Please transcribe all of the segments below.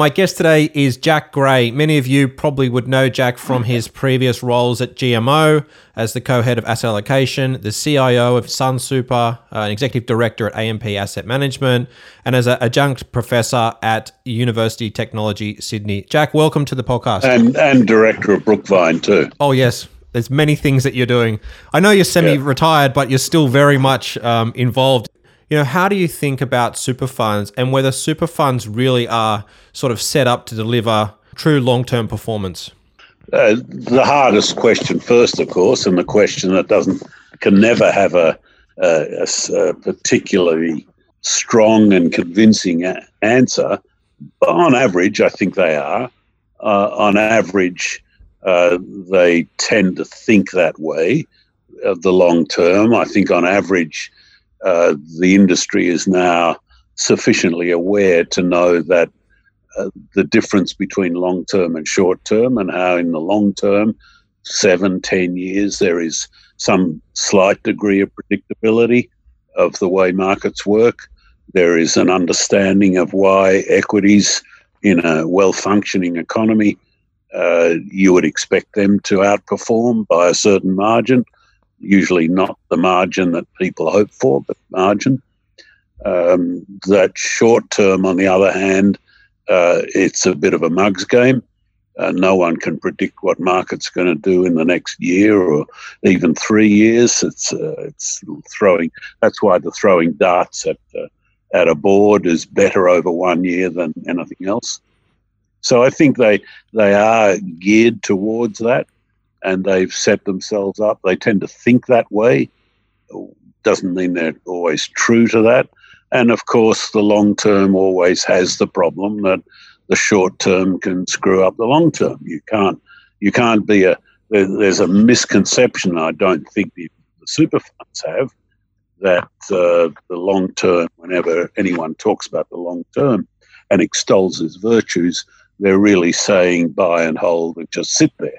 My guest today is Jack Gray. Many of you probably would know Jack from his previous roles at GMO as the co head of asset allocation, the CIO of Sunsuper, uh, an executive director at AMP Asset Management, and as an adjunct professor at University Technology Sydney. Jack, welcome to the podcast. And, and director of Brookvine, too. Oh, yes. There's many things that you're doing. I know you're semi retired, but you're still very much um, involved you know, how do you think about super funds and whether super funds really are sort of set up to deliver true long term performance? Uh, the hardest question first, of course, and the question that doesn't can never have a, a, a particularly strong and convincing a- answer. But on average, I think they are. Uh, on average, uh, they tend to think that way of the long term. I think on average, uh, the industry is now sufficiently aware to know that uh, the difference between long term and short term, and how in the long term, seven, ten years, there is some slight degree of predictability of the way markets work. There is an understanding of why equities in a well functioning economy, uh, you would expect them to outperform by a certain margin usually not the margin that people hope for, but margin. Um, that short term, on the other hand, uh, it's a bit of a mugs game. Uh, no one can predict what market's going to do in the next year or even three years. It's uh, it's throwing. That's why the throwing darts at uh, at a board is better over one year than anything else. So I think they they are geared towards that and they've set themselves up. They tend to think that way. Doesn't mean they're always true to that. And of course, the long term always has the problem that the short term can screw up the long term. You can't, you can't be a. There's a misconception I don't think the, the super funds have that uh, the long term. Whenever anyone talks about the long term and extols its virtues, they're really saying buy and hold and just sit there.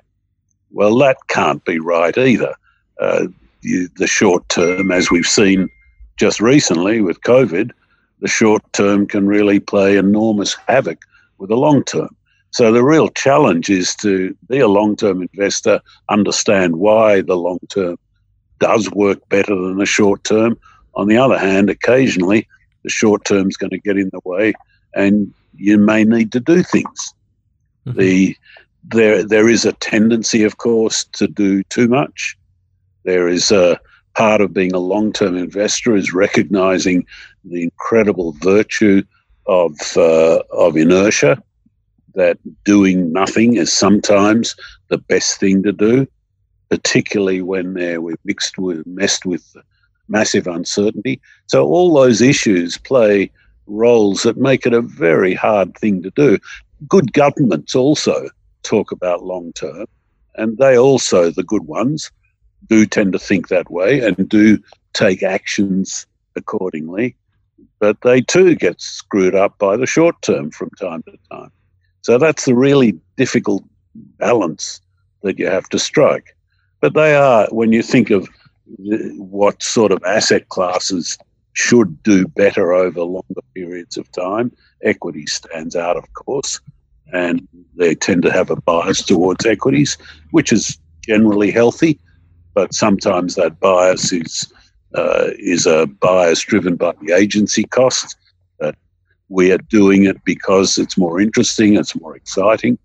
Well, that can't be right either. Uh, you, the short term, as we've seen just recently with COVID, the short term can really play enormous havoc with the long term. So the real challenge is to be a long term investor, understand why the long term does work better than the short term. On the other hand, occasionally the short term is going to get in the way and you may need to do things. Mm-hmm. The there there is a tendency, of course, to do too much. There is a part of being a long term investor is recognizing the incredible virtue of uh, of inertia. That doing nothing is sometimes the best thing to do, particularly when we're mixed with messed with massive uncertainty. So all those issues play roles that make it a very hard thing to do. Good governments also talk about long term, and they also, the good ones, do tend to think that way and do take actions accordingly. But they too get screwed up by the short term from time to time. So that's the really difficult balance that you have to strike. But they are, when you think of what sort of asset classes should do better over longer periods of time, equity stands out, of course and they tend to have a bias towards equities, which is generally healthy, but sometimes that bias is uh, is a bias driven by the agency cost. That we are doing it because it's more interesting, it's more exciting.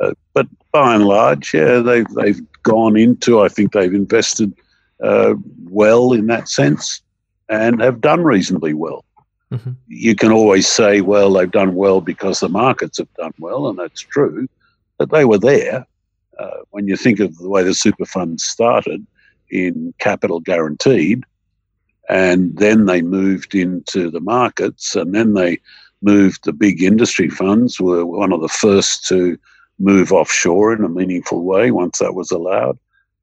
Uh, but by and large, yeah, they've they've gone into. I think they've invested uh, well in that sense, and have done reasonably well. Mm-hmm. You can always say, well, they've done well because the markets have done well, and that's true. But they were there. Uh, when you think of the way the super funds started in capital guaranteed, and then they moved into the markets, and then they moved the big industry funds, were one of the first to move offshore in a meaningful way once that was allowed.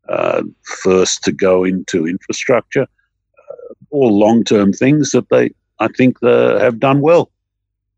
Uh, first to go into infrastructure, uh, all long-term things that they, I think, uh, have done well.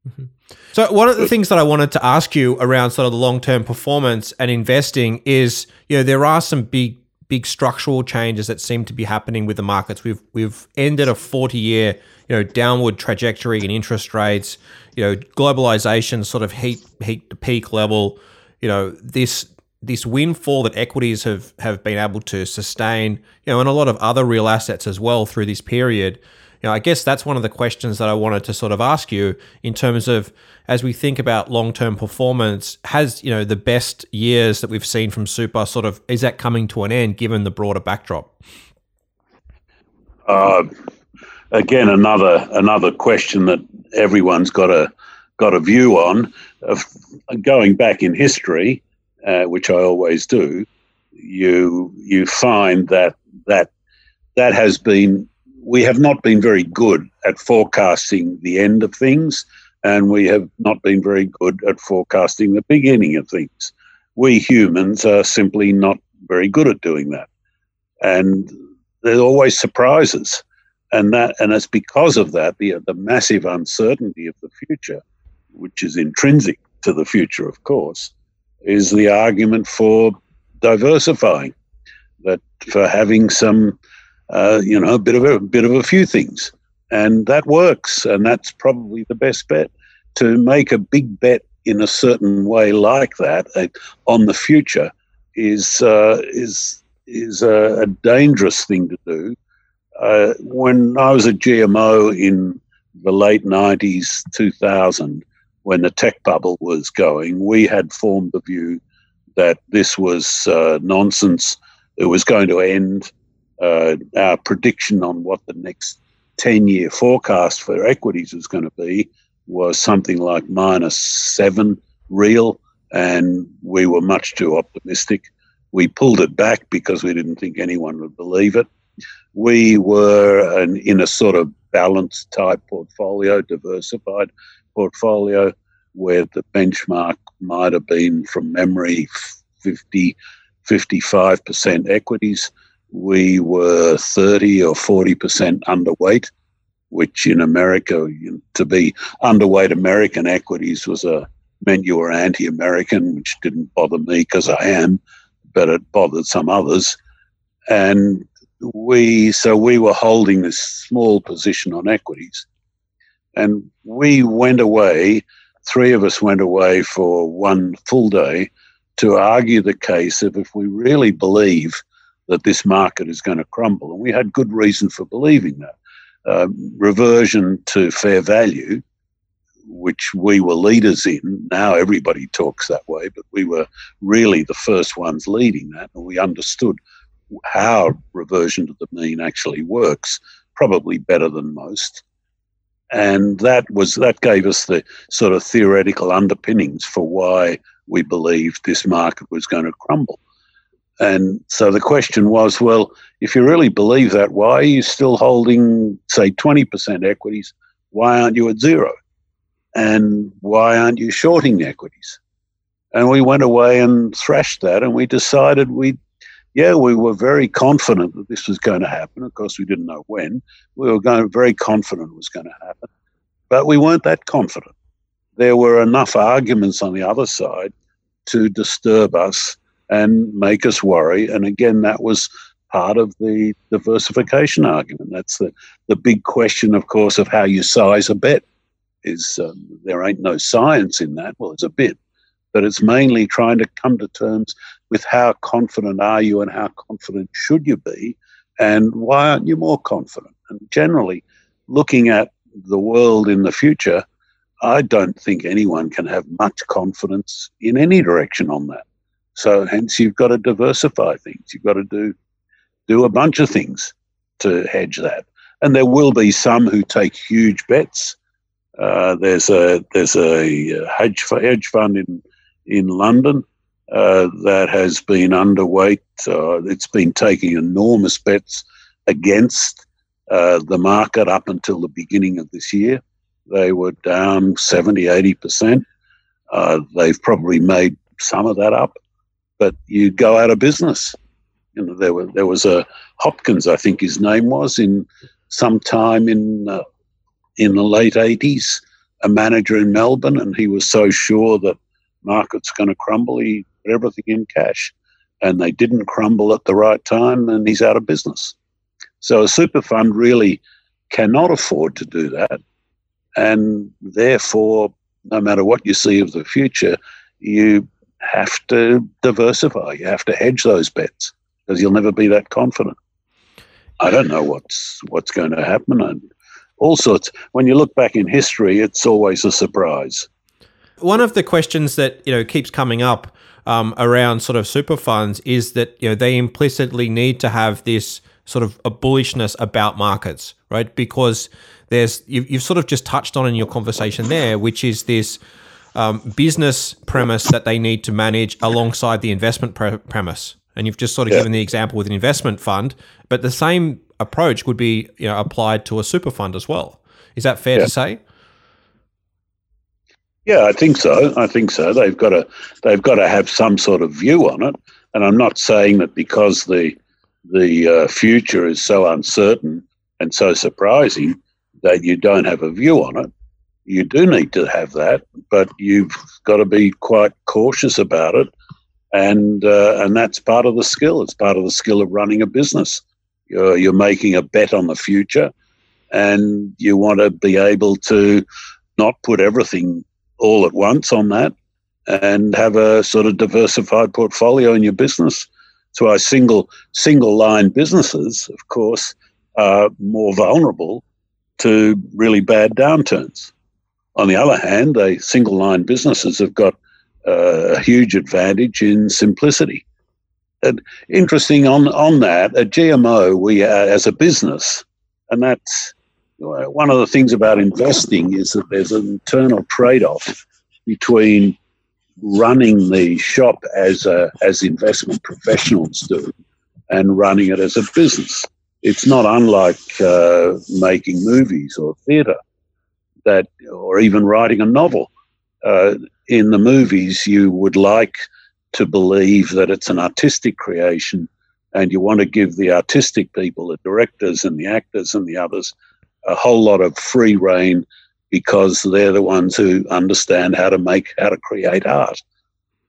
Mm-hmm. So one of the things that I wanted to ask you around sort of the long-term performance and investing is, you know, there are some big big structural changes that seem to be happening with the markets. We've we've ended a 40-year, you know, downward trajectory in interest rates, you know, globalization sort of heat heat to peak level, you know, this this windfall that equities have have been able to sustain, you know, and a lot of other real assets as well through this period know, I guess that's one of the questions that I wanted to sort of ask you in terms of as we think about long-term performance, has you know the best years that we've seen from super sort of is that coming to an end given the broader backdrop? Uh, again, another another question that everyone's got a got a view on. Of going back in history, uh, which I always do, you you find that that that has been we have not been very good at forecasting the end of things, and we have not been very good at forecasting the beginning of things. We humans are simply not very good at doing that. And there's always surprises. And that and it's because of that, the the massive uncertainty of the future, which is intrinsic to the future, of course, is the argument for diversifying. That for having some uh, you know, a bit of a, a bit of a few things, and that works, and that's probably the best bet. To make a big bet in a certain way like that uh, on the future is uh, is is a, a, dangerous thing to do. Uh, when I was at GMO in the late '90s, 2000, when the tech bubble was going, we had formed the view that this was uh, nonsense. It was going to end uh, our prediction on what the next 10 year forecast for equities was going to be was something like minus seven real, and we were much too optimistic. We pulled it back because we didn't think anyone would believe it. We were an, in a sort of balanced type portfolio, diversified portfolio, where the benchmark might have been from memory 50, 55% equities we were 30 or 40% underweight, which in America, to be underweight American equities was a meant you were anti-American, which didn't bother me because I am, but it bothered some others. And we, so we were holding this small position on equities. And we went away, three of us went away for one full day to argue the case of if we really believe that this market is going to crumble. And we had good reason for believing that. Uh, reversion to fair value, which we were leaders in, now everybody talks that way, but we were really the first ones leading that, and we understood how reversion to the mean actually works, probably better than most. And that was that gave us the sort of theoretical underpinnings for why we believed this market was going to crumble. And so the question was, well, if you really believe that, why are you still holding, say, 20% equities? Why aren't you at zero? And why aren't you shorting the equities? And we went away and thrashed that, and we decided we, yeah, we were very confident that this was going to happen. Of course, we didn't know when. We were going very confident it was going to happen, but we weren't that confident. There were enough arguments on the other side to disturb us and make us worry. And again, that was part of the diversification argument. That's the, the big question, of course, of how you size a bet. Is um, there ain't no science in that? Well, it's a bit, but it's mainly trying to come to terms with how confident are you and how confident should you be, and why aren't you more confident? And generally, looking at the world in the future, I don't think anyone can have much confidence in any direction on that. So hence you've got to diversify things. You've got to do do a bunch of things to hedge that. And there will be some who take huge bets. Uh, there's a there's a hedge hedge fund in in London uh, that has been underweight. Uh, it's been taking enormous bets against uh, the market up until the beginning of this year. They were down 70, 80 percent. Uh, they've probably made some of that up, but you go out of business. You know, there, were, there was a Hopkins, I think his name was, in some time in uh, in the late 80s, a manager in Melbourne, and he was so sure that market's going to crumble, he put everything in cash. And they didn't crumble at the right time, and he's out of business. So a super fund really cannot afford to do that. And therefore, no matter what you see of the future, you have to diversify. You have to hedge those bets because you'll never be that confident. I don't know what's what's going to happen, and all sorts. When you look back in history, it's always a surprise. One of the questions that you know keeps coming up um, around sort of super funds is that you know they implicitly need to have this sort of a bullishness about markets, right? Because there's you've, you've sort of just touched on in your conversation there, which is this um, business premise that they need to manage alongside the investment pre- premise. And you've just sort of yeah. given the example with an investment fund, but the same approach would be you know applied to a super fund as well. Is that fair yeah. to say? Yeah, I think so. I think so. They've got to they've got to have some sort of view on it. And I'm not saying that because the the uh, future is so uncertain and so surprising that you don't have a view on it. You do need to have that, but you've got to be quite cautious about it, and uh, and that's part of the skill. It's part of the skill of running a business. You're you're making a bet on the future, and you want to be able to not put everything all at once on that, and have a sort of diversified portfolio in your business. So our single single line businesses, of course, are more vulnerable to really bad downturns. On the other hand, a single line businesses have got uh, a huge advantage in simplicity. And interesting on, on that, at GMO, we uh, as a business, and that's one of the things about investing is that there's an internal trade off between running the shop as a, as investment professionals do and running it as a business it's not unlike uh, making movies or theatre that or even writing a novel uh, in the movies you would like to believe that it's an artistic creation and you want to give the artistic people the directors and the actors and the others a whole lot of free reign because they're the ones who understand how to make how to create art.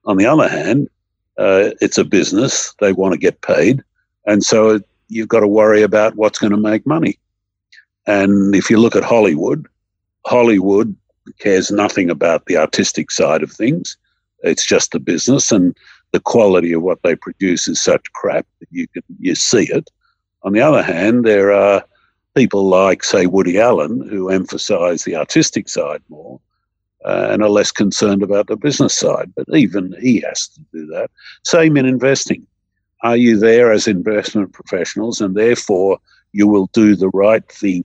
On the other hand uh, it's a business. They want to get paid. And so you've got to worry about what's going to make money. And if you look at Hollywood, Hollywood cares nothing about the artistic side of things. It's just a business, and the quality of what they produce is such crap that you can you see it. On the other hand, there are people like, say, Woody Allen, who emphasize the artistic side more uh, and are less concerned about the business side. But even he has to do that. Same in investing are you there as investment professionals and therefore you will do the right thing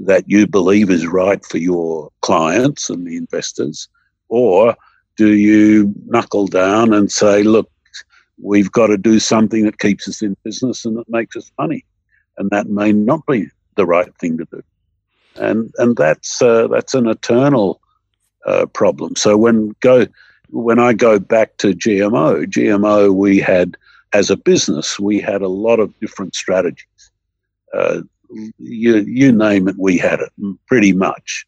that you believe is right for your clients and the investors? Or do you knuckle down and say, look, we've got to do something that keeps us in business and that makes us money? And that may not be the right thing to do. And, and that's, uh, that's an eternal uh, problem. So when, go, when I go back to GMO, GMO, we had as a business, we had a lot of different strategies. Uh, you, you name it, we had it pretty much.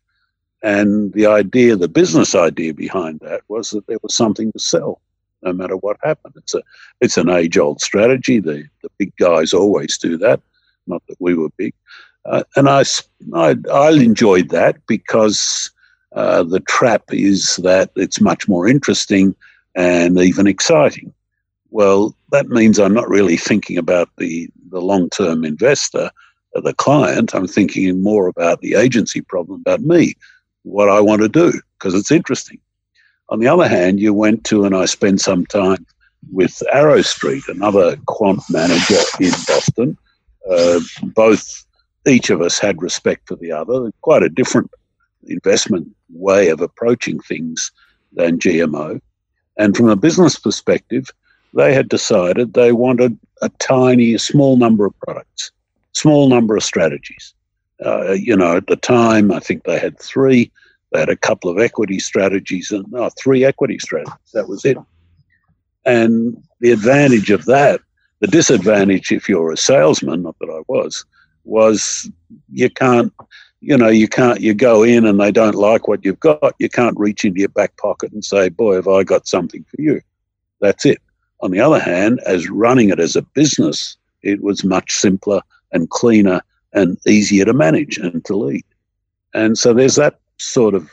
And the idea, the business idea behind that was that there was something to sell no matter what happened. It's a it's an age old strategy. The the big guys always do that. Not that we were big, uh, and I, I I enjoyed that because uh, the trap is that it's much more interesting and even exciting. Well, that means I'm not really thinking about the, the long term investor, the client. I'm thinking more about the agency problem, about me, what I want to do, because it's interesting. On the other hand, you went to, and I spent some time with Arrowstreet, another quant manager in Boston. Uh, both, each of us had respect for the other, quite a different investment way of approaching things than GMO. And from a business perspective, they had decided they wanted a tiny, small number of products, small number of strategies. Uh, you know, at the time, I think they had three. They had a couple of equity strategies and three equity strategies. That was it. And the advantage of that, the disadvantage if you're a salesman, not that I was, was you can't, you know, you can't, you go in and they don't like what you've got. You can't reach into your back pocket and say, boy, have I got something for you. That's it. On the other hand, as running it as a business, it was much simpler and cleaner and easier to manage and to lead. And so there's that sort of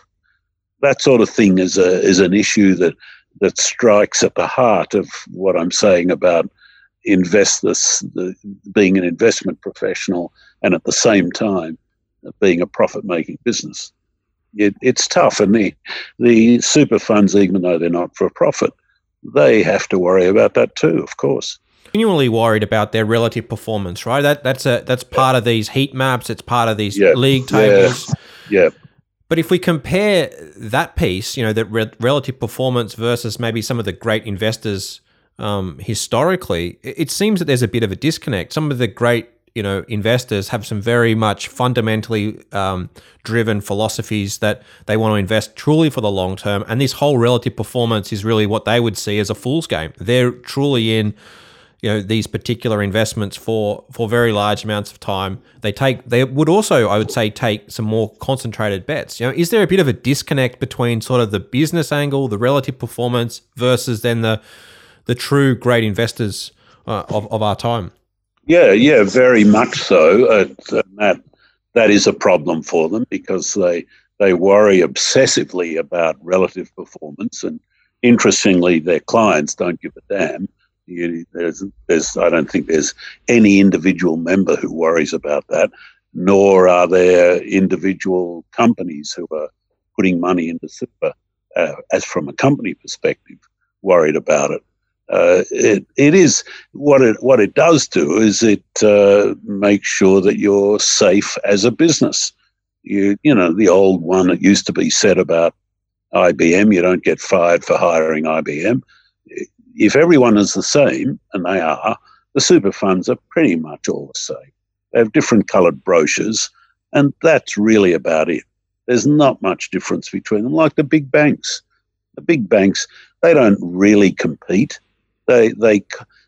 that sort of thing is a is an issue that that strikes at the heart of what I'm saying about investors the, being an investment professional and at the same time uh, being a profit making business. It, it's tough, and the the super funds, even though they're not for profit, they have to worry about that too, of course. Continually worried about their relative performance, right? That that's a that's part of these heat maps. It's part of these yeah. league tables. Yeah. yeah. But if we compare that piece, you know, that re- relative performance versus maybe some of the great investors um, historically, it seems that there's a bit of a disconnect. Some of the great you know investors have some very much fundamentally um, driven philosophies that they want to invest truly for the long term and this whole relative performance is really what they would see as a fool's game they're truly in you know these particular investments for for very large amounts of time. They take they would also i would say take some more concentrated bets. You know is there a bit of a disconnect between sort of the business angle the relative performance versus then the the true great investors uh, of, of our time? Yeah yeah very much so. Uh, that that is a problem for them because they they worry obsessively about relative performance and interestingly their clients don't give a damn you, there's, there's, I don't think there's any individual member who worries about that, nor are there individual companies who are putting money into super, uh, as from a company perspective, worried about it. Uh, it, it is what it what it does do is it uh, makes sure that you're safe as a business. You you know the old one that used to be said about IBM, you don't get fired for hiring IBM if everyone is the same, and they are, the super funds are pretty much all the same. They have different coloured brochures, and that's really about it. There's not much difference between them, like the big banks. The big banks, they don't really compete. They they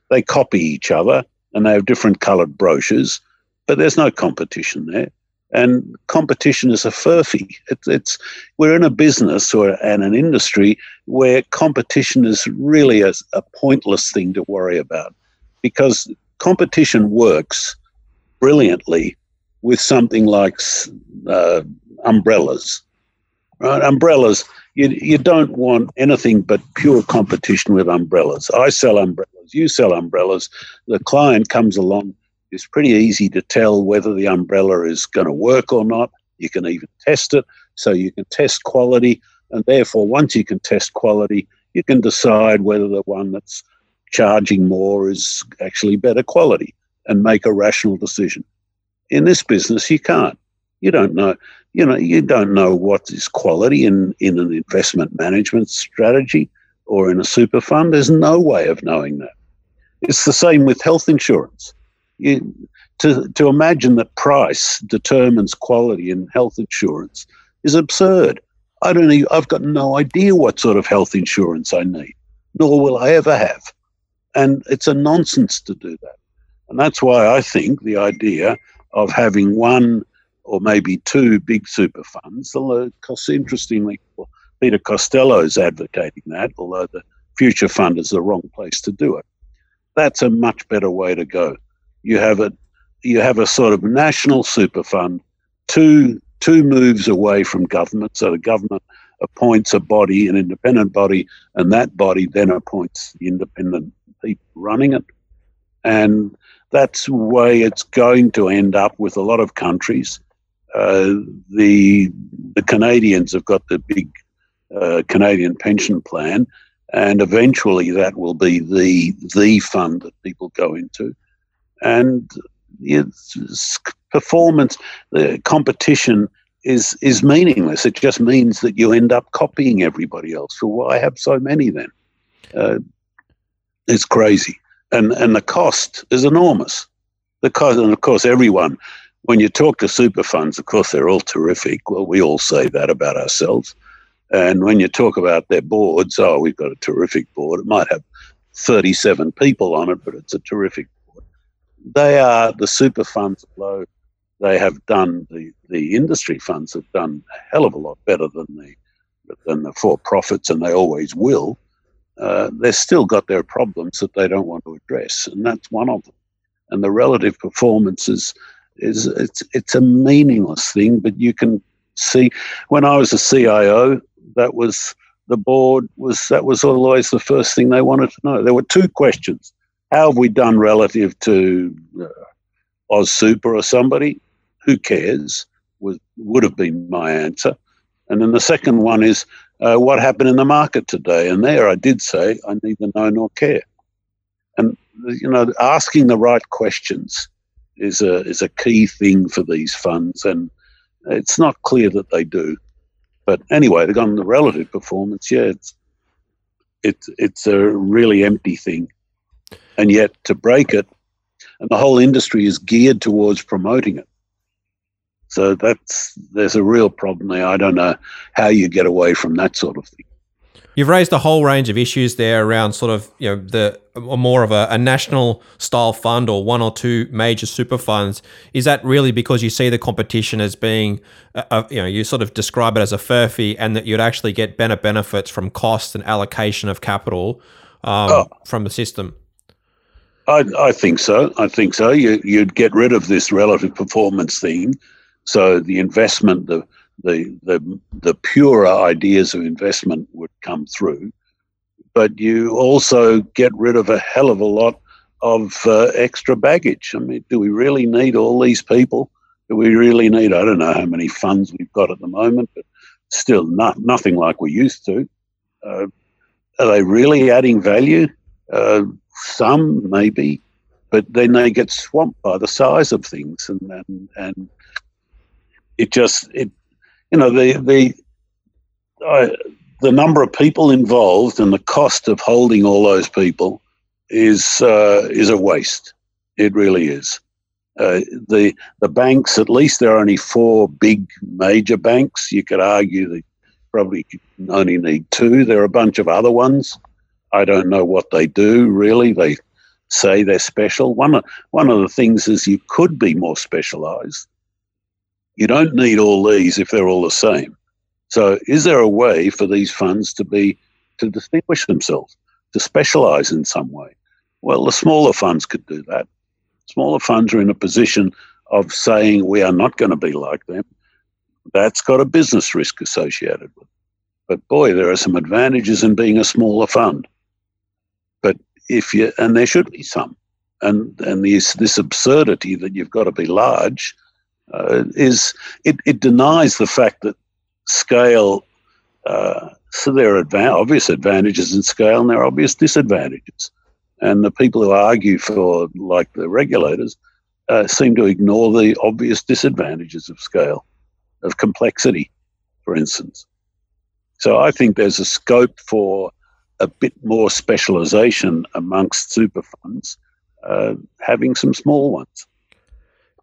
they copy each other, and they have different coloured brochures, but there's no competition there and competition is a furphy. It, it's we're in a business or and an industry where competition is really a, a pointless thing to worry about because competition works brilliantly with something like uh, umbrellas. Right, umbrellas. You, you don't want anything but pure competition with umbrellas. I sell umbrellas. You sell umbrellas. The client comes along it's pretty easy to tell whether the umbrella is going to work or not. You can even test it, so you can test quality, and therefore, once you can test quality, you can decide whether the one that's charging more is actually better quality and make a rational decision. In this business, you can't. You don't know. You know, you don't know what is quality in, in an investment management strategy or in a super fund. There's no way of knowing that. It's the same with health insurance you, to, to imagine that price determines quality in health insurance is absurd. I don't know, I've got no idea what sort of health insurance I need, nor will I ever have. And it's a nonsense to do that. And that's why I think the idea of having one or maybe two big super funds, although interestingly, Peter Costello is advocating that, although the future fund is the wrong place to do it. That's a much better way to go you have a you have a sort of national super fund, two two moves away from government. So the government appoints a body, an independent body, and that body then appoints the independent people running it. And that's the way it's going to end up with a lot of countries. Uh, the the Canadians have got the big uh, Canadian pension plan, and eventually that will be the the fund that people go into and performance, the competition is is meaningless. It just means that you end up copying everybody else. So why have so many then? Uh, it's crazy, and and the cost is enormous. The cost, and of course, everyone. When you talk to super funds, of course, they're all terrific. Well, we all say that about ourselves. And when you talk about their boards, oh, we've got a terrific board. It might have 37 people on it, but it's a terrific. They are the super funds low. They have done the, the industry funds have done a hell of a lot better than the than the for profits, and they always will. Uh, they've still got their problems that they don't want to address, and that's one of them. And the relative performance is, is it's it's a meaningless thing, but you can see when I was a CIO, that was the board was that was always the first thing they wanted to know. There were two questions: How have we done relative to uh, Oz Super or somebody? Who cares? Was would have been my answer. And then the second one is, uh, what happened in the market today? And there I did say, I neither know nor care. And, you know, asking the right questions is a, is a key thing for these funds. And it's not clear that they do. But anyway, they've gone the relative performance. Yeah, it's, it's, it's a really empty thing. And yet to break it, and the whole industry is geared towards promoting it. So that's there's a real problem there. I don't know how you get away from that sort of thing. You've raised a whole range of issues there around sort of you know the more of a, a, national style fund or one or two major super funds. Is that really because you see the competition as being, a, a, you know, you sort of describe it as a furphy, and that you'd actually get better benefits from cost and allocation of capital um, oh. from the system? I, I, think so. I think so. You, you'd get rid of this relative performance thing so the investment, the the the the purer ideas of investment would come through, but you also get rid of a hell of a lot of uh, extra baggage. I mean, do we really need all these people? Do we really need? I don't know how many funds we've got at the moment, but still not nothing like we used to. Uh, are they really adding value? Uh, some maybe, but then they get swamped by the size of things, and and, and it just it you know the the the number of people involved and the cost of holding all those people is uh, is a waste. It really is. Uh, the the banks, at least there are only four big major banks. You could argue that probably only need two. There are a bunch of other ones. I don't know what they do really. They say they're special. One of, one of the things is you could be more specialized you don't need all these if they're all the same. So, is there a way for these funds to be to distinguish themselves, to specialize in some way? Well, the smaller funds could do that. Smaller funds are in a position of saying we are not going to be like them. That's got a business risk associated with it. But boy, there are some advantages in being a smaller fund. If you, and there should be some, and and this this absurdity that you've got to be large uh, is it, it denies the fact that scale. Uh, so there are adva- obvious advantages in scale, and there are obvious disadvantages. And the people who argue for, like the regulators, uh, seem to ignore the obvious disadvantages of scale, of complexity, for instance. So I think there's a scope for a bit more specialization amongst super funds, uh, having some small ones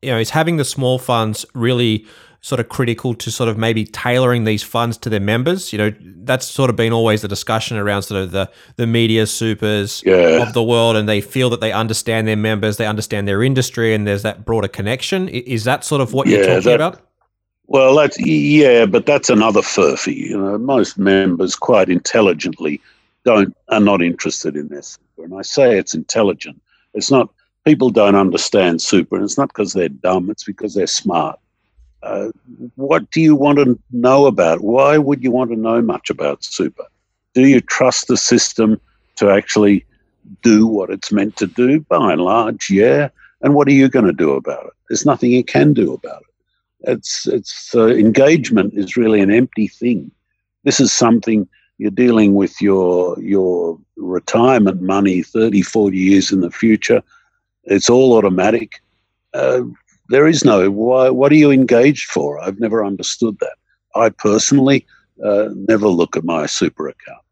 you know, is having the small funds really sort of critical to sort of maybe tailoring these funds to their members? You know, that's sort of been always the discussion around sort of the the media supers yeah. of the world, and they feel that they understand their members, they understand their industry, and there's that broader connection. Is that sort of what yeah, you're talking that, about? Well, that's yeah, but that's another furphy. You know, most members quite intelligently don't are not interested in this. And I say it's intelligent, it's not people don't understand super, and it's not because they're dumb, it's because they're smart. Uh, what do you want to know about? Why would you want to know much about super? Do you trust the system to actually do what it's meant to do? By and large, yeah. And what are you going to do about it? There's nothing you can do about it. It's it's uh, engagement is really an empty thing. This is something you're dealing with your your retirement money 30, 40 years in the future it's all automatic. Uh, there is no why. What are you engaged for? I've never understood that. I personally uh, never look at my super account.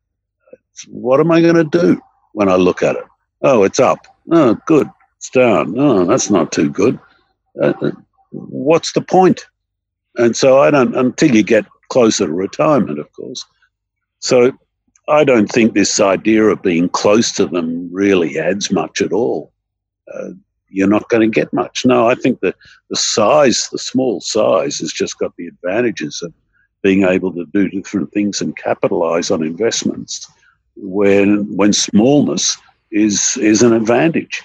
It's, what am I going to do when I look at it? Oh, it's up. Oh, good. It's down. Oh, that's not too good. Uh, uh what's the point? And so I don't until you get closer to retirement, of course. So I don't think this idea of being close to them really adds much at all, uh, you're not going to get much. No, I think the, the size, the small size, has just got the advantages of being able to do different things and capitalize on investments when when smallness is is an advantage.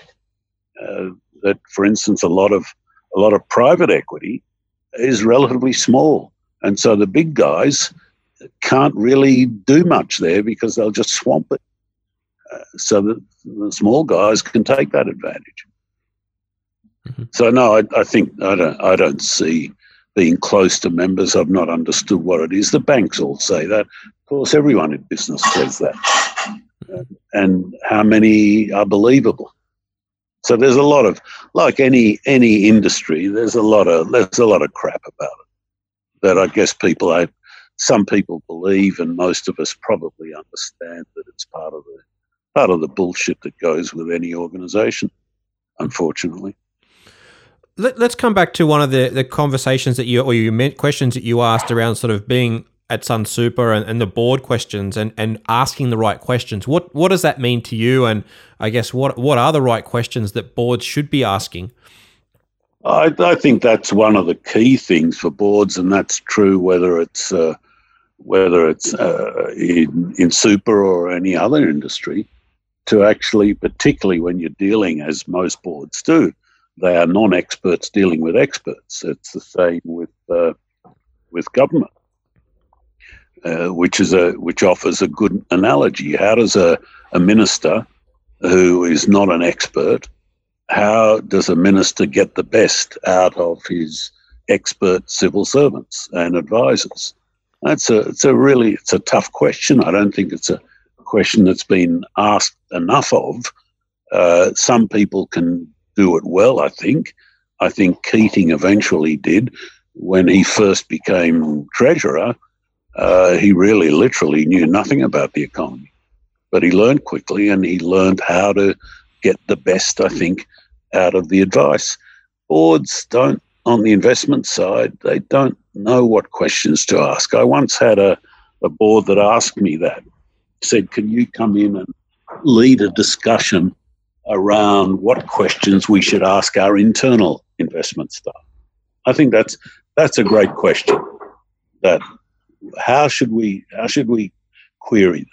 Uh, that, for instance, a lot of a lot of private equity is relatively small, and so the big guys can't really do much there because they'll just swamp it. Uh, so that the small guys can take that advantage. Mm-hmm. So no, I, I, think I don't. I don't see being close to members. I've not understood what it is. The banks all say that. Of course, everyone in business says that. Uh, and how many are believable? So there's a lot of, like any any industry, there's a lot of there's a lot of crap about it that I guess people I, some people believe, and most of us probably understand that it's part of the part of the bullshit that goes with any organisation. Unfortunately. Let, us come back to one of the, the conversations that you or you meant questions that you asked around sort of being at Sunsuper and, and the board questions and, and asking the right questions. What what does that mean to you? And I guess what what are the right questions that boards should be asking? I, I think that's one of the key things for boards, and that's true whether it's uh, whether it's uh, in in super or any other industry. To actually, particularly when you're dealing, as most boards do, they are non-experts dealing with experts. It's the same with uh, with government uh, which is a which offers a good analogy. How does a, a minister who is not an expert, how does a minister get the best out of his expert civil servants and advisors? That's a it's a really it's a tough question. I don't think it's a question that's been asked enough of. Uh, some people can do it well. I think. I think Keating eventually did when he first became treasurer uh, he really literally knew nothing about the economy. But he learned quickly and he learned how to get the best, I think, out of the advice. Boards don't, on the investment side, they don't know what questions to ask. I once had a, a board that asked me that, said, Can you come in and lead a discussion around what questions we should ask our internal investment staff? I think that's that's a great question that how should we how should we query them?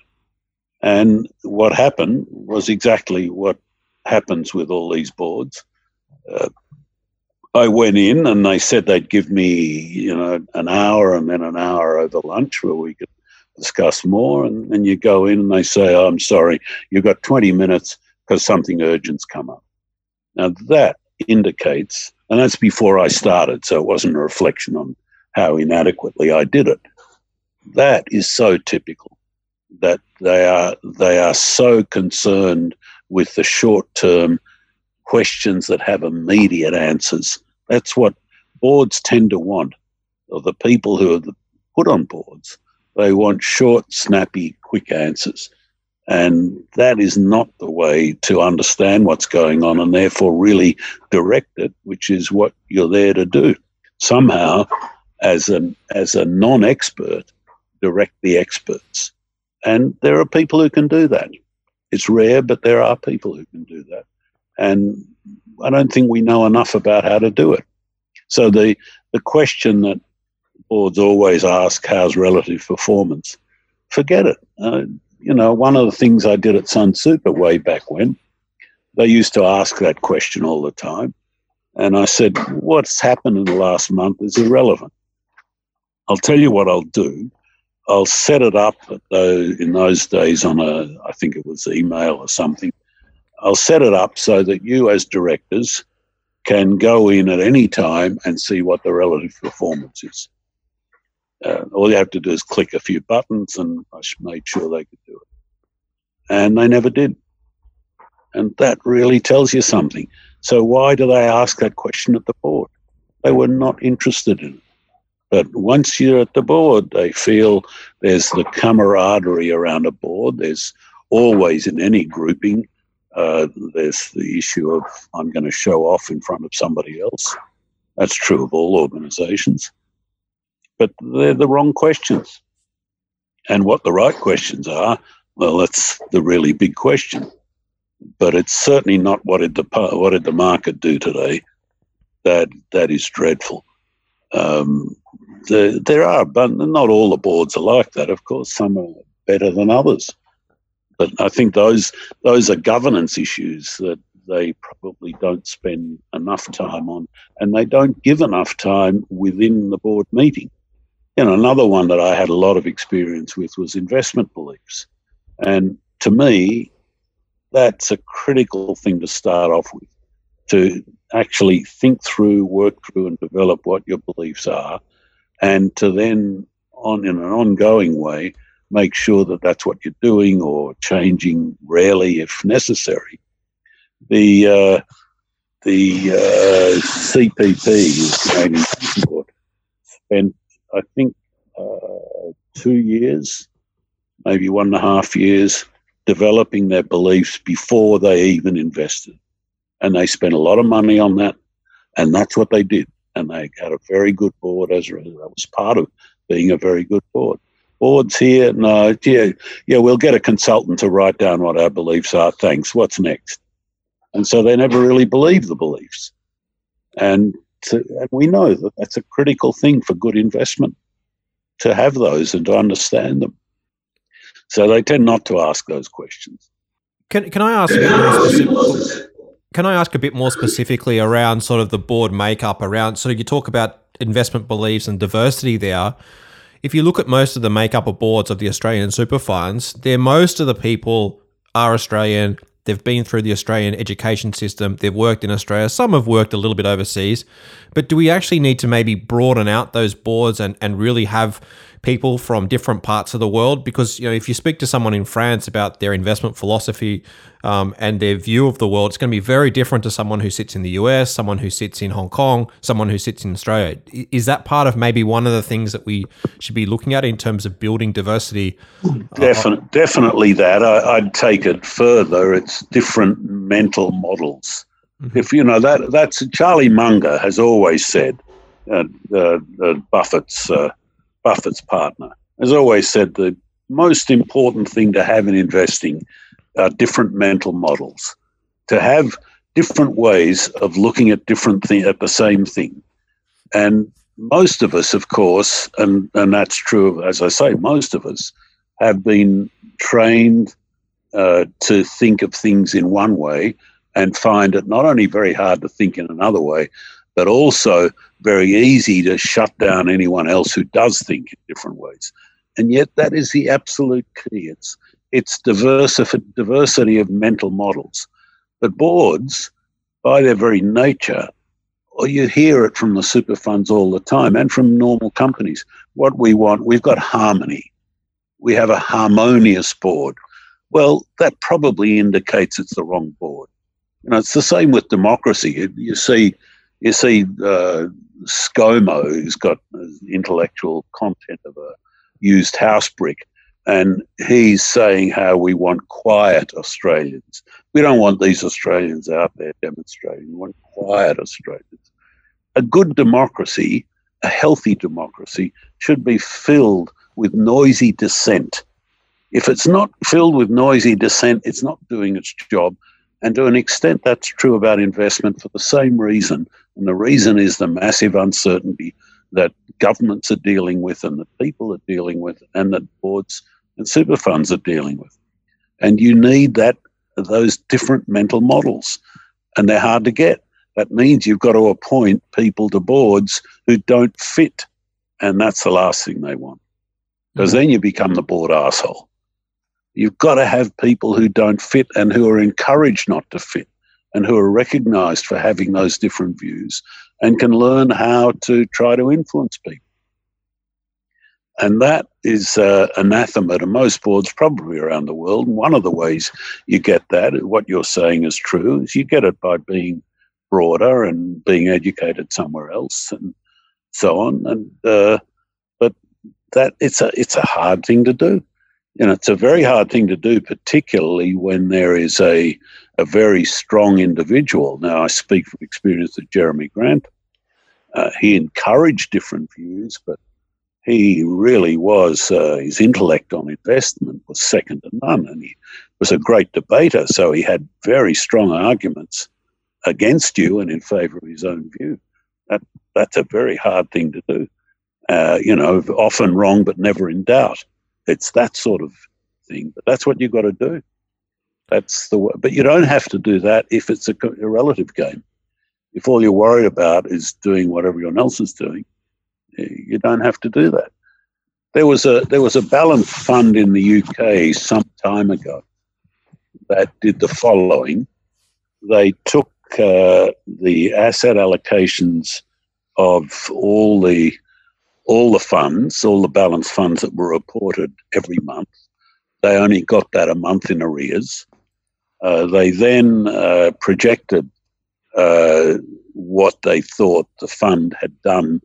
And what happened was exactly what happens with all these boards. Uh, I went in and they said they'd give me, you know, an hour and then an hour over lunch where we could discuss more. And then you go in and they say, oh, I'm sorry, you've got 20 minutes because something urgent's come up. Now that indicates, and that's before I started, so it wasn't a reflection on how inadequately I did it that is so typical that they are they are so concerned with the short term questions that have immediate answers. That's what boards tend to want, or the people who are put on boards. They want short, snappy, quick answers. And that is not the way to understand what's going on and therefore really direct it, which is what you're there to do. Somehow, as an as a non-expert, direct the experts. And there are people who can do that. It's rare, but there are people who can do that. And I don't think we know enough about how to do it. So the, the question that boards always ask, how's relative performance? Forget it. Uh, you know, one of the things I did at Sunsuper way back when, they used to ask that question all the time. And I said, what's happened in the last month is irrelevant. I'll tell you what I'll do. I'll set it up though in those days on a I think it was email or something. I'll set it up so that you as directors can go in at any time and see what the relative performance is. Uh, all you have to do is click a few buttons, and I made sure they could do it. And they never did. And that really tells you something. So, why do they ask that question at the board? They were not interested in it. But once you're at the board, they feel there's the camaraderie around a board. There's always in any grouping, uh, there's the issue of I'm going to show off in front of somebody else. That's true of all organizations. But they're the wrong questions. And what the right questions are, well, that's the really big question. but it's certainly not what did the what did the market do today. That that is dreadful. Um, the, there are, but not all the boards are like that. Of course, some are better than others. But I think those those are governance issues that they probably don't spend enough time on, and they don't give enough time within the board meeting. Know, another one that I had a lot of experience with was investment beliefs, and to me, that's a critical thing to start off with. To actually think through, work through, and develop what your beliefs are, and to then, on in an ongoing way, make sure that that's what you're doing or changing rarely if necessary. The uh, the uh, CPP, the Canadian Board, spent I think uh, two years, maybe one and a half years, developing their beliefs before they even invested, and they spent a lot of money on that, and that's what they did, and they had a very good board as a result. That was part of being a very good board boards here. No, yeah, yeah, we'll get a consultant to write down what our beliefs are. Thanks. What's next? And so they never really believe the beliefs. And, to, and we know that that's a critical thing for good investment to have those and to understand them. So they tend not to ask those questions. Can, can I ask? Can I ask a bit more specifically around sort of the board makeup around? So you talk about investment beliefs and diversity there if you look at most of the makeup of boards of the Australian super funds, they're most of the people are Australian. They've been through the Australian education system. They've worked in Australia. Some have worked a little bit overseas. But do we actually need to maybe broaden out those boards and, and really have people from different parts of the world because you know if you speak to someone in France about their investment philosophy um, and their view of the world, it's going to be very different to someone who sits in the US, someone who sits in Hong Kong, someone who sits in Australia. Is that part of maybe one of the things that we should be looking at in terms of building diversity? Definitely, definitely that. I, would take it further. It's different mental models. Mm-hmm. If you know that, that's Charlie Munger has always said. Uh, uh, uh, Buffett's uh, Buffett's partner, has always said the most important thing to have in investing are different mental models, to have different ways of looking at different thing at the same thing. And most of us, of course, and, and that's true, as I say, most of us have been trained uh, to think of things in one way and find it not only very hard to think in another way, but also very easy to shut down anyone else who does think in different ways. And yet, that is the absolute key. It's it's diversity, diversity of mental models. But boards, by their very nature, or you hear it from the super funds all the time and from normal companies. What we want, we've got harmony. We have a harmonious board. Well, that probably indicates it's the wrong board. You know, it's the same with democracy. You, you see you see uh, ScoMo, who's got intellectual content of a used house brick, and he's saying how we want quiet Australians. We don't want these Australians out there demonstrating. We want quiet Australians. A good democracy, a healthy democracy, should be filled with noisy dissent. If it's not filled with noisy dissent, it's not doing its job. And to an extent, that's true about investment for the same reason. And the reason is the massive uncertainty that governments are dealing with and that people are dealing with and that boards and super funds are dealing with. And you need that those different mental models. And they're hard to get. That means you've got to appoint people to boards who don't fit. And that's the last thing they want. Because mm-hmm. then you become the board asshole. You've got to have people who don't fit and who are encouraged not to fit and who are recognized for having those different views and can learn how to try to influence people. And that is uh, anathema to most boards, probably around the world. And one of the ways you get that, what you're saying is true, is you get it by being broader and being educated somewhere else and so on. And uh, but that it's a it's a hard thing to do you know, it's a very hard thing to do, particularly when there is a a very strong individual. Now, I speak from experience of Jeremy Grantham. Uh, he encouraged different views, but he really was uh, his intellect on investment was second to none, and he was a great debater, so he had very strong arguments against you and in favour of his own view. That that's a very hard thing to do. Uh, you know, often wrong but never in doubt. It's that sort of thing. But that's what you've got to do. That's the way. But you don't have to do that if it's a, a relative game. If all you're worried about is doing what everyone else is doing, you don't have to do that. There was a there was a balanced fund in the UK some time ago that did the following. They took uh, the asset allocations of all the all the funds, all the balance funds that were reported every month. They only got that a month in arrears. Uh, they then uh, projected uh, what they thought the fund had done,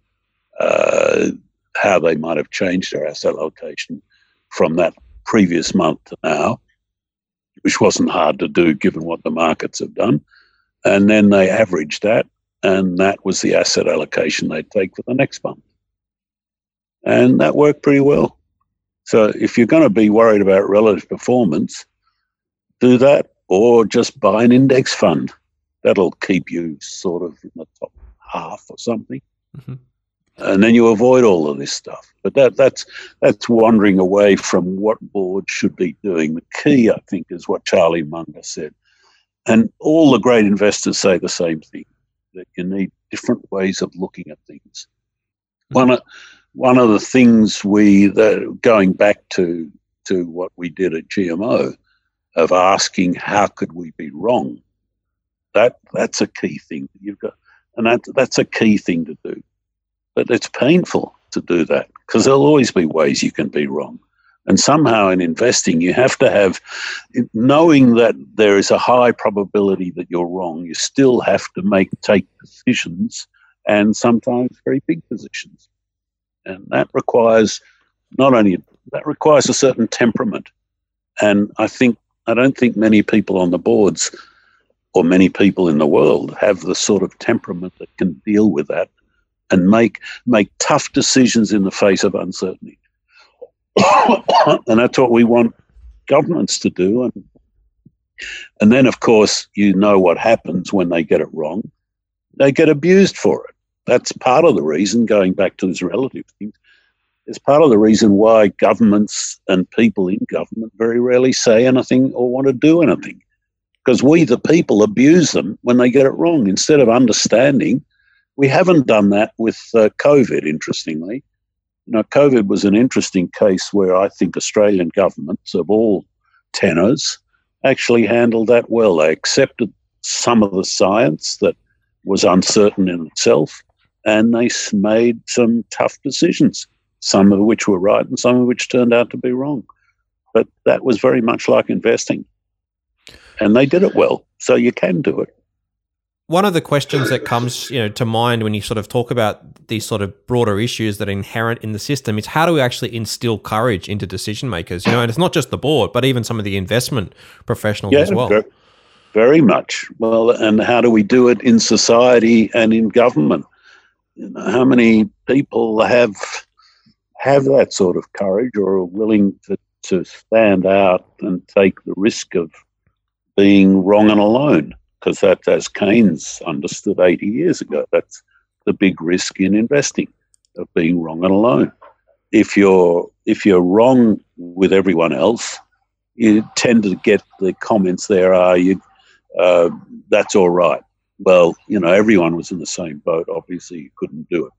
uh, how they might have changed their asset allocation from that previous month to now, which wasn't hard to do given what the markets have done. And then they averaged that, and that was the asset allocation they'd take for the next month. And that worked pretty well. So if you're going to be worried about relative performance, do that or just buy an index fund. That'll keep you sort of in the top half or something. Mm-hmm. And then you avoid all of this stuff. But that, that's that's wandering away from what boards should be doing. The key, I think, is what Charlie Munger said. And all the great investors say the same thing that you need different ways of looking at things. Mm-hmm. One, one of the things we, going back to, to what we did at GMO, of asking how could we be wrong. That that's a key thing you've got, and that that's a key thing to do. But it's painful to do that because there'll always be ways you can be wrong. And somehow in investing, you have to have, knowing that there is a high probability that you're wrong, you still have to make take decisions and sometimes very big positions. And that requires not only, that requires a certain temperament. And I think I don't think many people on the boards or many people in the world have the sort of temperament that can deal with that and make make tough decisions in the face of uncertainty. and that's what we want governments to do. And and then of course you know what happens when they get it wrong. They get abused for it. That's part of the reason, going back to this relative thing, it's part of the reason why governments and people in government very rarely say anything or want to do anything. Because we, the people, abuse them when they get it wrong. Instead of understanding, we haven't done that with uh, COVID, interestingly. You know, COVID was an interesting case where I think Australian governments of all tenors actually handled that well. They accepted some of the science that was uncertain in itself and they made some tough decisions some of which were right and some of which turned out to be wrong. But that was very much like investing. And they did it well. So you can do it. One of the questions that comes, you know, to mind when you sort of talk about these sort of broader issues that are inherent in the system is how do we actually instill courage into decision makers? You know, and it's not just the board, but even some of the investment professionals yeah, as well. Very, very much. Well, and how do we do it in society and in government? How many people have have that sort of courage or are willing to, to stand out and take the risk of being wrong and alone. Because that, as Keynes understood 80 years ago, that's the big risk in investing of being wrong and alone. If you're if you're wrong with everyone else, you tend to get the comments there are you uh, that's all right. Well, you know, everyone was in the same boat. Obviously, you couldn't do it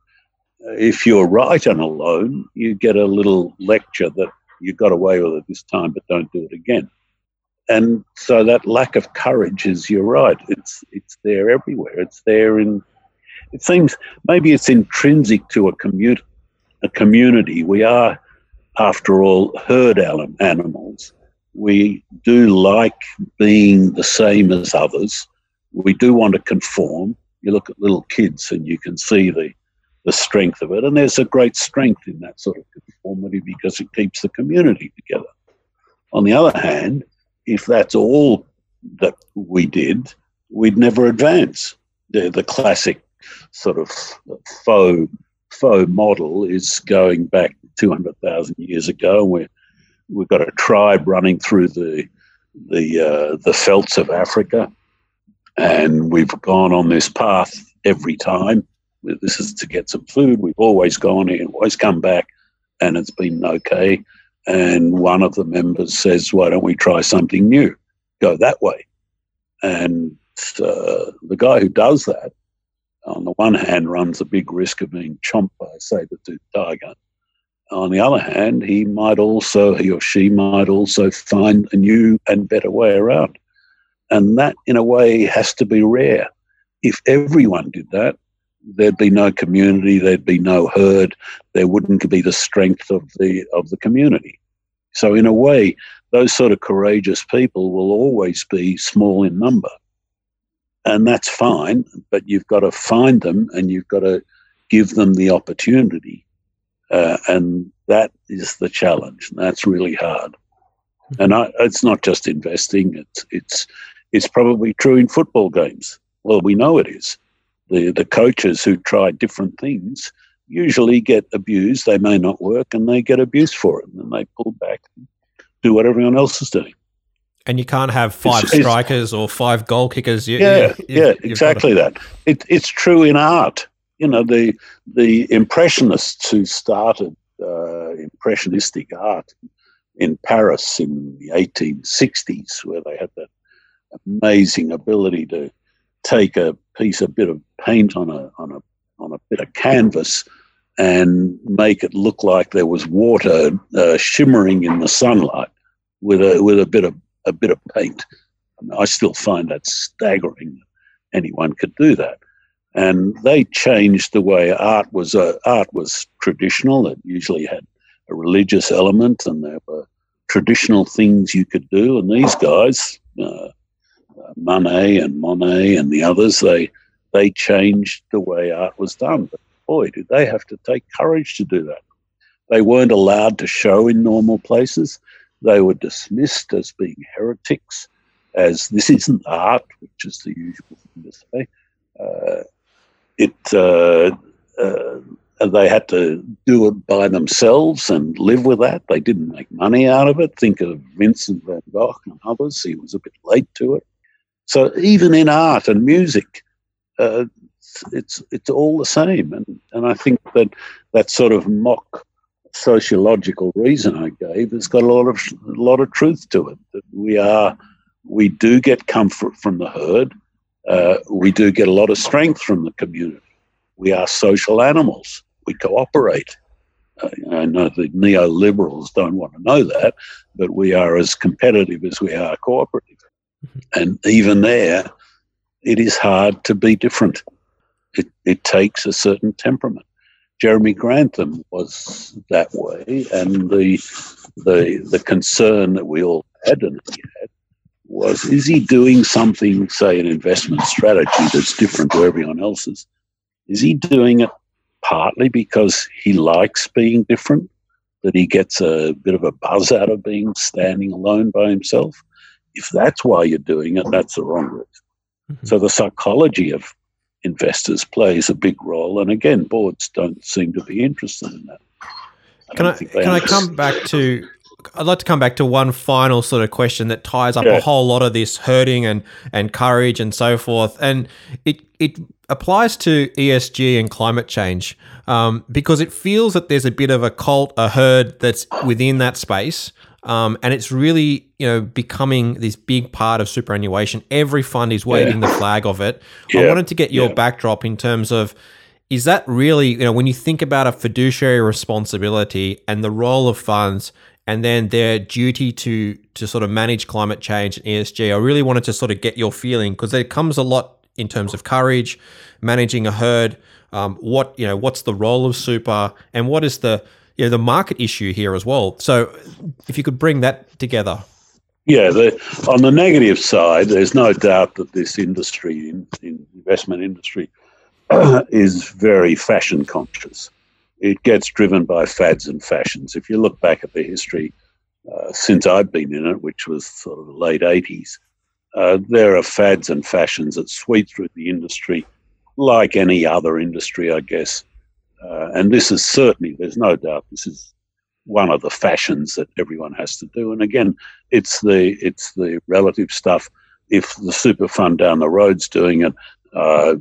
if you're right and alone, you get a little lecture that you got away with it this time, but don't do it again. And so that lack of courage is, you're right, it's it's there everywhere. It's there in. It seems maybe it's intrinsic to a commute, a community. We are, after all, herd animals. We do like being the same as others. We do want to conform. You look at little kids and you can see the the strength of it. And there's a great strength in that sort of conformity because it keeps the community together. On the other hand, if that's all that we did, we'd never advance. The, the classic sort of faux faux model is going back 200,000 years ago. We're, we've got a tribe running through the the uh, the veldts of Africa, and we've gone on this path every time. This is to get some food. We've always gone in, always come back, and it's been okay. And one of the members says, "Why don't we try something new? Go that way." And uh, the guy who does that, on the one hand, runs a big risk of being chomped by a saber-toothed tiger. On the other hand, he might also, he or she might also find a new and better way around. And that, in a way, has to be rare. If everyone did that, there'd be no community, there'd be no herd, there wouldn't be the strength of the of the community. So in a way, those sort of courageous people will always be small in number. And that's fine, but you've got to find them and you've got to give them the opportunity. Uh, and that is the challenge. That's really hard. Mm-hmm. And I, it's not just investing, it's, it's, it's probably true in football games. Well, we know it is. The, the coaches who try different things usually get abused. They may not work and they get abused for it and they pull back and do what everyone else is doing. And you can't have five it's, strikers it's, or five goal kickers. You, yeah, you, yeah, exactly to... that. It, it's true in art. You know, the the impressionists who started uh, impressionistic art in Paris in the 1860s, where they had that amazing ability to take a piece, a bit of paint on a on a on a bit of canvas and make it look like there was water uh, shimmering in the sunlight with a with a bit of a bit of paint. I, still find that staggering. Anyone could do that, and they changed the way art was. Uh, art was traditional. It usually had a religious element, and there were traditional things you could do. And these guys, uh, Manet and Monet and the others, they they changed the way art was done. But boy, did they have to take courage to do that. They weren't allowed to show in normal places. They were dismissed as being heretics, as this isn't art, which is the usual thing to say. Uh, it uh, uh, they had to do it by themselves and live with that. They didn't make money out of it. Think of Vincent van Gogh and others. He was a bit late to it. So even in art and music, uh, it's it's all the same. And and I think that that sort of mock sociological reason I gave has got a lot of a lot of truth to it. That we are we do get comfort from the herd. Uh, we do get a lot of strength from the community. We are social animals. We cooperate. Uh, I know the neoliberals don't want to know that, but we are as competitive as we are cooperative. And even there, it is hard to be different. It, it takes a certain temperament. Jeremy Grantham was that way, and the the the concern that we all had and he had was: is he doing something, say, an investment strategy that's different to everyone else's? Is he doing it partly because he likes being different, that he gets a bit of a buzz out of being standing alone by himself? If that's why you're doing it, that's the wrong route. Mm-hmm. So the psychology of investors plays a big role. And again, boards don't seem to be interested in that. I can I can I come back to? I'd like to come back to one final sort of question that ties up yeah. a whole lot of this hurting and and courage and so forth, and it it applies to ESG and climate change um, because it feels that there's a bit of a cult, a herd that's within that space. Um, and it's really, you know, becoming this big part of superannuation. Every fund is waving yeah. the flag of it. Yeah. I wanted to get your yeah. backdrop in terms of is that really, you know, when you think about a fiduciary responsibility and the role of funds and then their duty to to sort of manage climate change and ESG, I really wanted to sort of get your feeling because there comes a lot in terms of courage, managing a herd. Um, what you know, what's the role of super, and what is the you know, the market issue here as well. So if you could bring that together. Yeah, the, on the negative side, there's no doubt that this industry, in, in investment industry, is very fashion conscious. It gets driven by fads and fashions. If you look back at the history uh, since I've been in it, which was sort of the late 80s, uh, there are fads and fashions that sweep through the industry like any other industry, I guess. Uh, and this is certainly, there's no doubt, this is one of the fashions that everyone has to do. And again, it's the it's the relative stuff. If the super fund down the road's doing it, uh,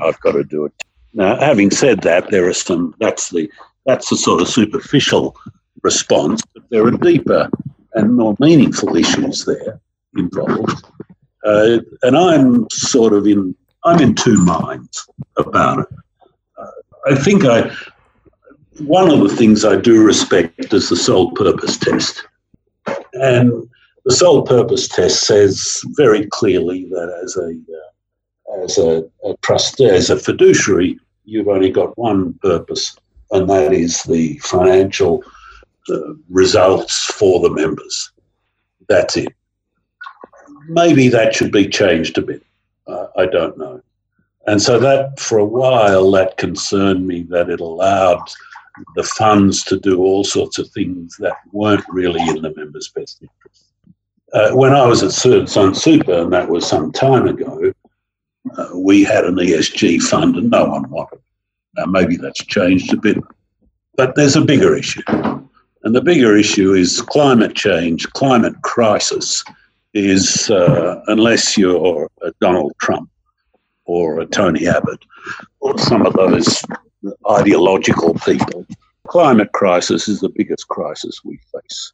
I've got to do it. Now, having said that, there are some. That's the that's the sort of superficial response, but there are deeper and more meaningful issues there involved. Uh, and I'm sort of in I'm in two minds about it. I think I one of the things I do respect is the sole purpose test. And the sole purpose test says very clearly that as a uh, as a, a as a fiduciary, you've only got one purpose, and that is the financial uh, results for the members. That's it. Maybe that should be changed a bit. Uh, I don't know. And so that, for a while, that concerned me that it allowed the funds to do all sorts of things that weren't really in the members' best interest. Uh, when I was at Sunsuper, and that was some time ago, uh, we had an ESG fund and no one wanted it. Now, maybe that's changed a bit, but there's a bigger issue. And the bigger issue is climate change, climate crisis is, uh, unless you're a Donald Trump or a Tony Abbott or some of those ideological people. Climate crisis is the biggest crisis we face.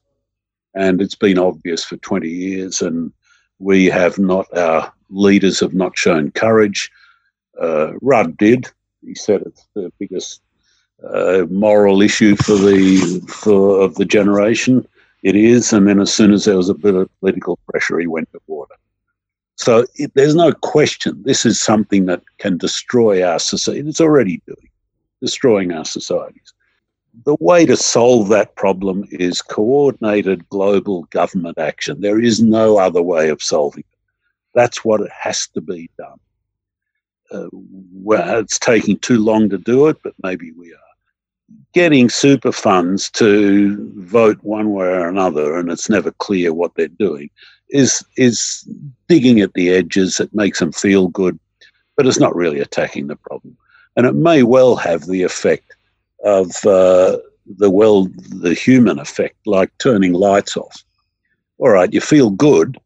And it's been obvious for 20 years, and we have not, our leaders have not shown courage. Uh, Rudd did. He said it's the biggest uh, moral issue for the for of the generation. It is, and then as soon as there was a bit of political pressure, he went to water. So it, there's no question this is something that can destroy our society. It's already doing destroying our societies. The way to solve that problem is coordinated global government action. There is no other way of solving it. That's what it has to be done. Uh, well, it's taking too long to do it, but maybe we are. Getting super funds to vote one way or another, and it's never clear what they're doing, is is digging at the edges. It makes them feel good, but it's not really attacking the problem and it may well have the effect of uh, the well, the human effect, like turning lights off. All right, you feel good,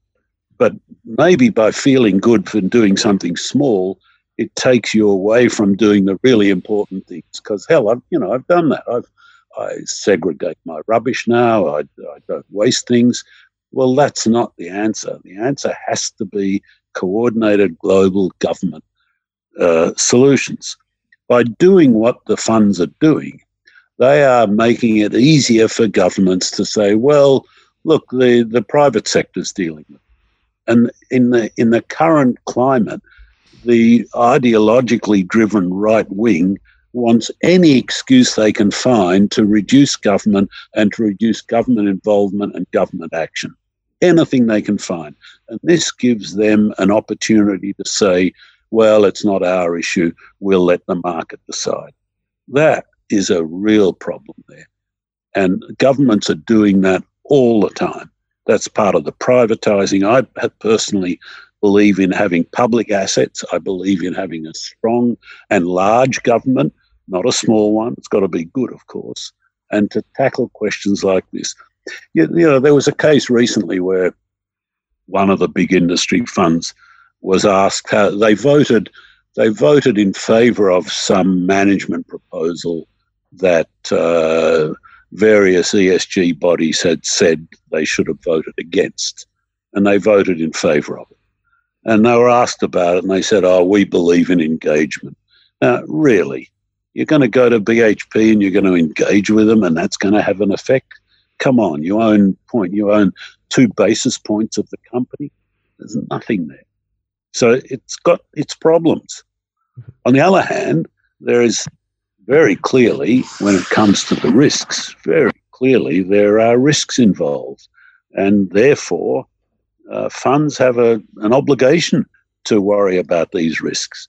but maybe by feeling good for doing something small, it takes you away from doing the really important things. Because hell, I've you know I've done that. I've I segregate my rubbish now. I, I don't waste things. Well, that's not the answer. The answer has to be coordinated global government uh, solutions by doing what the funds are doing, they are making it easier for governments to say, well, look, the, the private sector's dealing with it. And in the, in the current climate, the ideologically driven right wing wants any excuse they can find to reduce government and to reduce government involvement and government action. Anything they can find. And this gives them an opportunity to say, well, it's not our issue, we'll let the market decide. That is a real problem there. And governments are doing that all the time. That's part of the privatizing. I personally believe in having public assets. I believe in having a strong and large government, not a small one. It's got to be good, of course. And to tackle questions like this. You, you know, there was a case recently where one of the big industry funds was asked how they voted. They voted in favour of some management proposal that uh, various ESG bodies had said they should have voted against, and they voted in favour of it. And they were asked about it, and they said, "Oh, we believe in engagement." Now, really, you're going to go to BHP and you're going to engage with them, and that's going to have an effect. Come on, you own point, you own two basis points of the company. There's nothing there. So it's got its problems. On the other hand, there is very clearly, when it comes to the risks, very clearly there are risks involved. And therefore, uh, funds have a, an obligation to worry about these risks.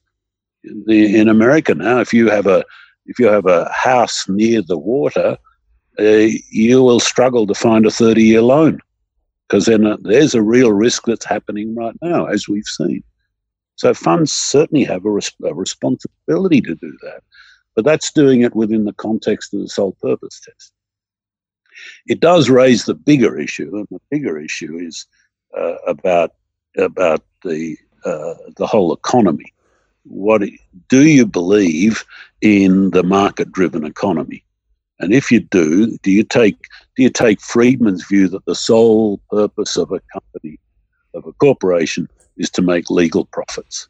The, in America now, if you have a if you have a house near the water, uh, you will struggle to find a 30 year loan because then uh, there's a real risk that's happening right now, as we've seen. So funds certainly have a, res- a responsibility to do that, but that's doing it within the context of the sole purpose test. It does raise the bigger issue, and the bigger issue is uh, about about the uh, the whole economy. What do you believe in the market-driven economy? And if you do, do you take do you take Friedman's view that the sole purpose of a company, of a corporation, is to make legal profits?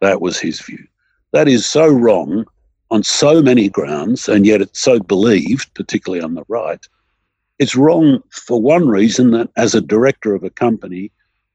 That was his view. That is so wrong on so many grounds, and yet it's so believed, particularly on the right. It's wrong for one reason that as a director of a company,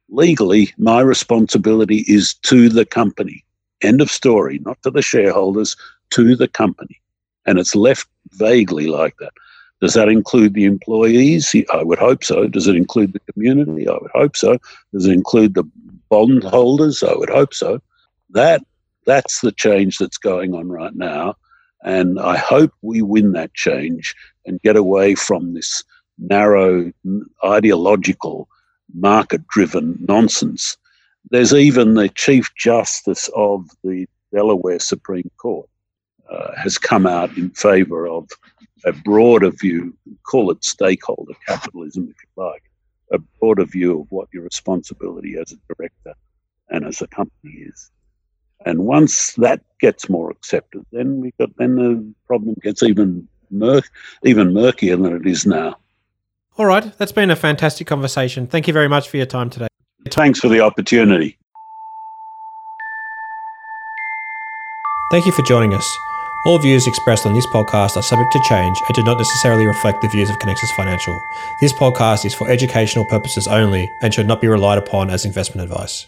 legally, my responsibility is to the company. End of story, not to the shareholders, to the company. And it's left vaguely like that. Does that include the employees? I would hope so. Does it include the community? I would hope so. Does it include the bondholders? I would hope so. That that's the change that's going on right now. And I hope we win that change and get away from this narrow, ideological, market driven nonsense. There's even the Chief Justice of the Delaware Supreme Court uh, has come out in favour of a broader view, call it stakeholder capitalism if you like, a broader view of what your responsibility as a director and as a company is. And once that gets more accepted, then we got then the problem gets even murk, even murkier than it is now. All right, that's been a fantastic conversation. Thank you very much for your time today. Thanks for the opportunity. Thank you for joining us. All views expressed on this podcast are subject to change and do not necessarily reflect the views of Conexus Financial. This podcast is for educational purposes only and should not be relied upon as investment advice.